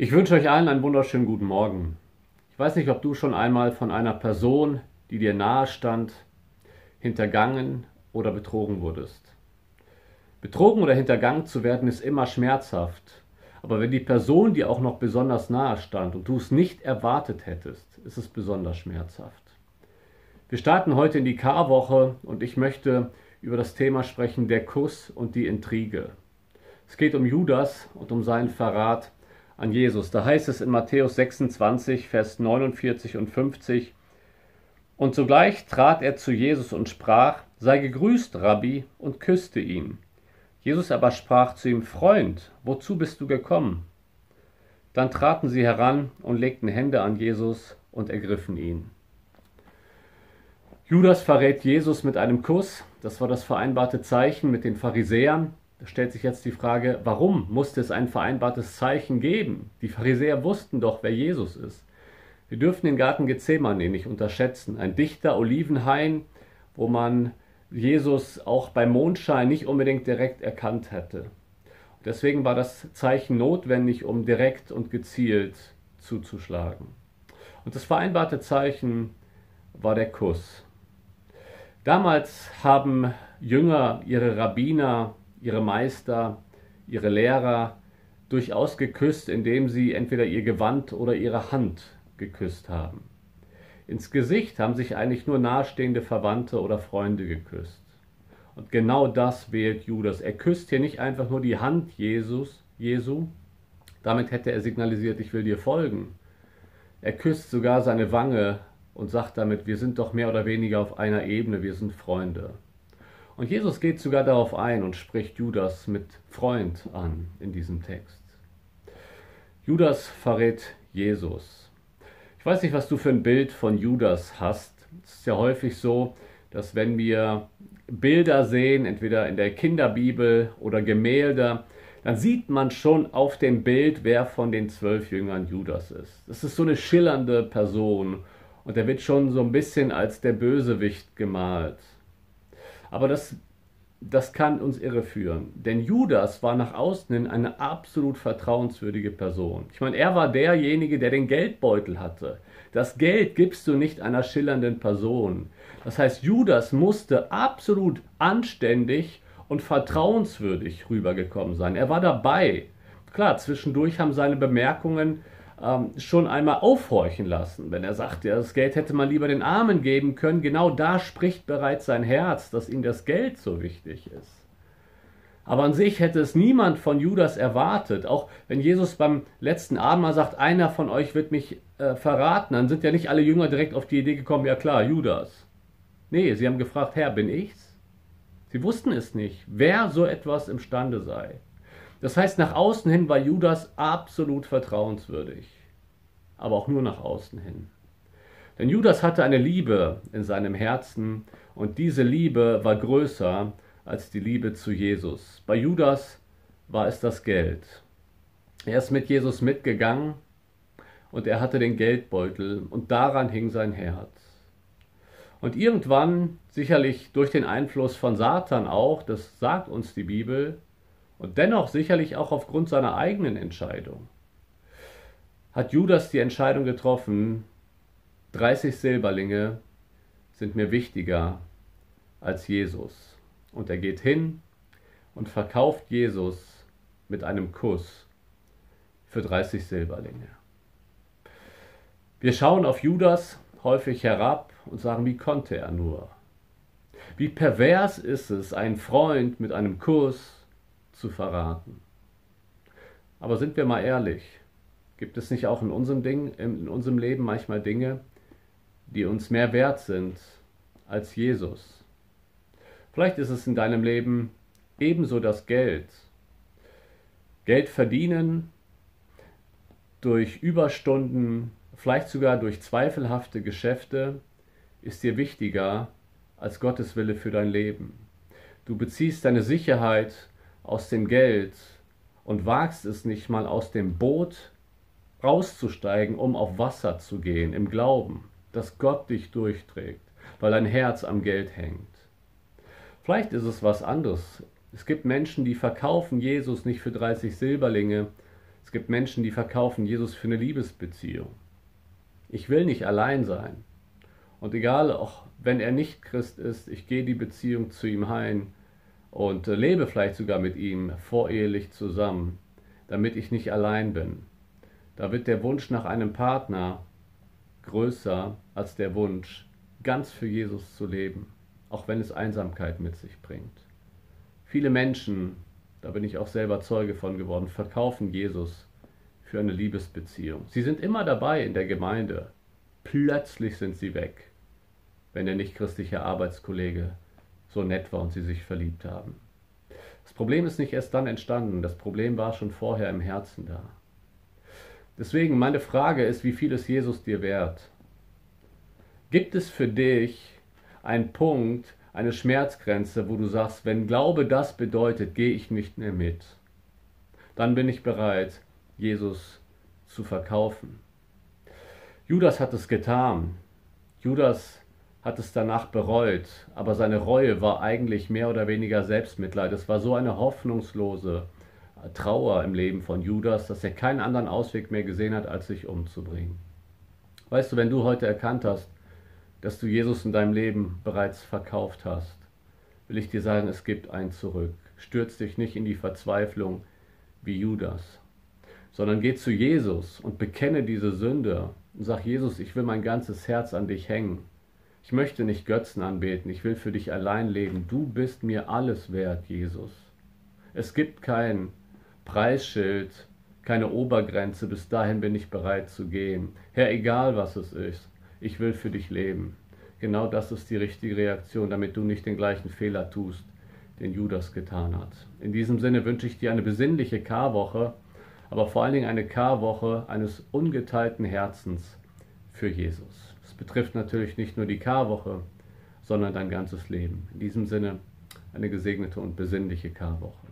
Ich wünsche euch allen einen wunderschönen guten Morgen. Ich weiß nicht, ob du schon einmal von einer Person, die dir nahe stand, hintergangen oder betrogen wurdest. Betrogen oder hintergangen zu werden ist immer schmerzhaft, aber wenn die Person dir auch noch besonders nahe stand und du es nicht erwartet hättest, ist es besonders schmerzhaft. Wir starten heute in die Karwoche und ich möchte über das Thema sprechen, der Kuss und die Intrige. Es geht um Judas und um seinen Verrat an Jesus. Da heißt es in Matthäus 26, Vers 49 und 50, und sogleich trat er zu Jesus und sprach, sei gegrüßt, Rabbi, und küsste ihn. Jesus aber sprach zu ihm, Freund, wozu bist du gekommen? Dann traten sie heran und legten Hände an Jesus und ergriffen ihn. Judas verrät Jesus mit einem Kuss, das war das vereinbarte Zeichen mit den Pharisäern, da stellt sich jetzt die Frage, warum musste es ein vereinbartes Zeichen geben? Die Pharisäer wussten doch, wer Jesus ist. Wir dürfen den Garten Gethsemane nicht unterschätzen. Ein dichter Olivenhain, wo man Jesus auch beim Mondschein nicht unbedingt direkt erkannt hätte. Deswegen war das Zeichen notwendig, um direkt und gezielt zuzuschlagen. Und das vereinbarte Zeichen war der Kuss. Damals haben Jünger ihre Rabbiner ihre Meister, ihre Lehrer durchaus geküsst, indem sie entweder ihr Gewand oder ihre Hand geküsst haben. Ins Gesicht haben sich eigentlich nur nahestehende Verwandte oder Freunde geküsst. Und genau das wählt Judas. Er küsst hier nicht einfach nur die Hand Jesus, Jesu, damit hätte er signalisiert, ich will dir folgen. Er küsst sogar seine Wange und sagt damit, wir sind doch mehr oder weniger auf einer Ebene, wir sind Freunde. Und Jesus geht sogar darauf ein und spricht Judas mit Freund an in diesem Text. Judas verrät Jesus. Ich weiß nicht, was du für ein Bild von Judas hast. Es ist ja häufig so, dass wenn wir Bilder sehen, entweder in der Kinderbibel oder Gemälde, dann sieht man schon auf dem Bild, wer von den zwölf Jüngern Judas ist. Das ist so eine schillernde Person und er wird schon so ein bisschen als der Bösewicht gemalt. Aber das, das kann uns irreführen. Denn Judas war nach außen hin eine absolut vertrauenswürdige Person. Ich meine, er war derjenige, der den Geldbeutel hatte. Das Geld gibst du nicht einer schillernden Person. Das heißt, Judas musste absolut anständig und vertrauenswürdig rübergekommen sein. Er war dabei. Klar, zwischendurch haben seine Bemerkungen ähm, schon einmal aufhorchen lassen. Wenn er sagt, ja, das Geld hätte man lieber den Armen geben können, genau da spricht bereits sein Herz, dass ihm das Geld so wichtig ist. Aber an sich hätte es niemand von Judas erwartet. Auch wenn Jesus beim letzten Abendmahl sagt, einer von euch wird mich äh, verraten, dann sind ja nicht alle Jünger direkt auf die Idee gekommen, ja klar, Judas. Nee, sie haben gefragt, Herr, bin ich's? Sie wussten es nicht, wer so etwas imstande sei. Das heißt, nach außen hin war Judas absolut vertrauenswürdig, aber auch nur nach außen hin. Denn Judas hatte eine Liebe in seinem Herzen und diese Liebe war größer als die Liebe zu Jesus. Bei Judas war es das Geld. Er ist mit Jesus mitgegangen und er hatte den Geldbeutel und daran hing sein Herz. Und irgendwann, sicherlich durch den Einfluss von Satan auch, das sagt uns die Bibel, und dennoch sicherlich auch aufgrund seiner eigenen Entscheidung hat Judas die Entscheidung getroffen, 30 Silberlinge sind mir wichtiger als Jesus. Und er geht hin und verkauft Jesus mit einem Kuss für 30 Silberlinge. Wir schauen auf Judas häufig herab und sagen, wie konnte er nur? Wie pervers ist es, einen Freund mit einem Kuss zu verraten. Aber sind wir mal ehrlich, gibt es nicht auch in unserem, Ding, in unserem Leben manchmal Dinge, die uns mehr wert sind als Jesus? Vielleicht ist es in deinem Leben ebenso das Geld. Geld verdienen durch Überstunden, vielleicht sogar durch zweifelhafte Geschäfte, ist dir wichtiger als Gottes Wille für dein Leben. Du beziehst deine Sicherheit aus dem Geld und wagst es nicht mal aus dem Boot rauszusteigen, um auf Wasser zu gehen, im Glauben, dass Gott dich durchträgt, weil dein Herz am Geld hängt. Vielleicht ist es was anderes. Es gibt Menschen, die verkaufen Jesus nicht für 30 Silberlinge, Es gibt Menschen, die verkaufen Jesus für eine Liebesbeziehung. Ich will nicht allein sein. Und egal, auch wenn er nicht Christ ist, ich gehe die Beziehung zu ihm ein und lebe vielleicht sogar mit ihm vorehelich zusammen, damit ich nicht allein bin. Da wird der Wunsch nach einem Partner größer als der Wunsch, ganz für Jesus zu leben, auch wenn es Einsamkeit mit sich bringt. Viele Menschen, da bin ich auch selber Zeuge von geworden, verkaufen Jesus für eine Liebesbeziehung. Sie sind immer dabei in der Gemeinde. Plötzlich sind sie weg, wenn der nichtchristliche Arbeitskollege so nett war und sie sich verliebt haben. Das Problem ist nicht erst dann entstanden, das Problem war schon vorher im Herzen da. Deswegen meine Frage ist, wie viel ist Jesus dir wert? Gibt es für dich einen Punkt, eine Schmerzgrenze, wo du sagst, wenn Glaube das bedeutet, gehe ich nicht mehr mit? Dann bin ich bereit, Jesus zu verkaufen. Judas hat es getan. Judas hat es danach bereut, aber seine Reue war eigentlich mehr oder weniger Selbstmitleid. Es war so eine hoffnungslose Trauer im Leben von Judas, dass er keinen anderen Ausweg mehr gesehen hat, als sich umzubringen. Weißt du, wenn du heute erkannt hast, dass du Jesus in deinem Leben bereits verkauft hast, will ich dir sagen, es gibt ein Zurück. Stürz dich nicht in die Verzweiflung wie Judas, sondern geh zu Jesus und bekenne diese Sünde und sag, Jesus, ich will mein ganzes Herz an dich hängen. Ich möchte nicht Götzen anbeten, ich will für dich allein leben. Du bist mir alles wert, Jesus. Es gibt kein Preisschild, keine Obergrenze, bis dahin bin ich bereit zu gehen. Herr, egal was es ist, ich will für dich leben. Genau das ist die richtige Reaktion, damit du nicht den gleichen Fehler tust, den Judas getan hat. In diesem Sinne wünsche ich dir eine besinnliche Karwoche, aber vor allen Dingen eine Karwoche eines ungeteilten Herzens für Jesus. Das betrifft natürlich nicht nur die Karwoche, sondern dein ganzes Leben. In diesem Sinne eine gesegnete und besinnliche Karwoche.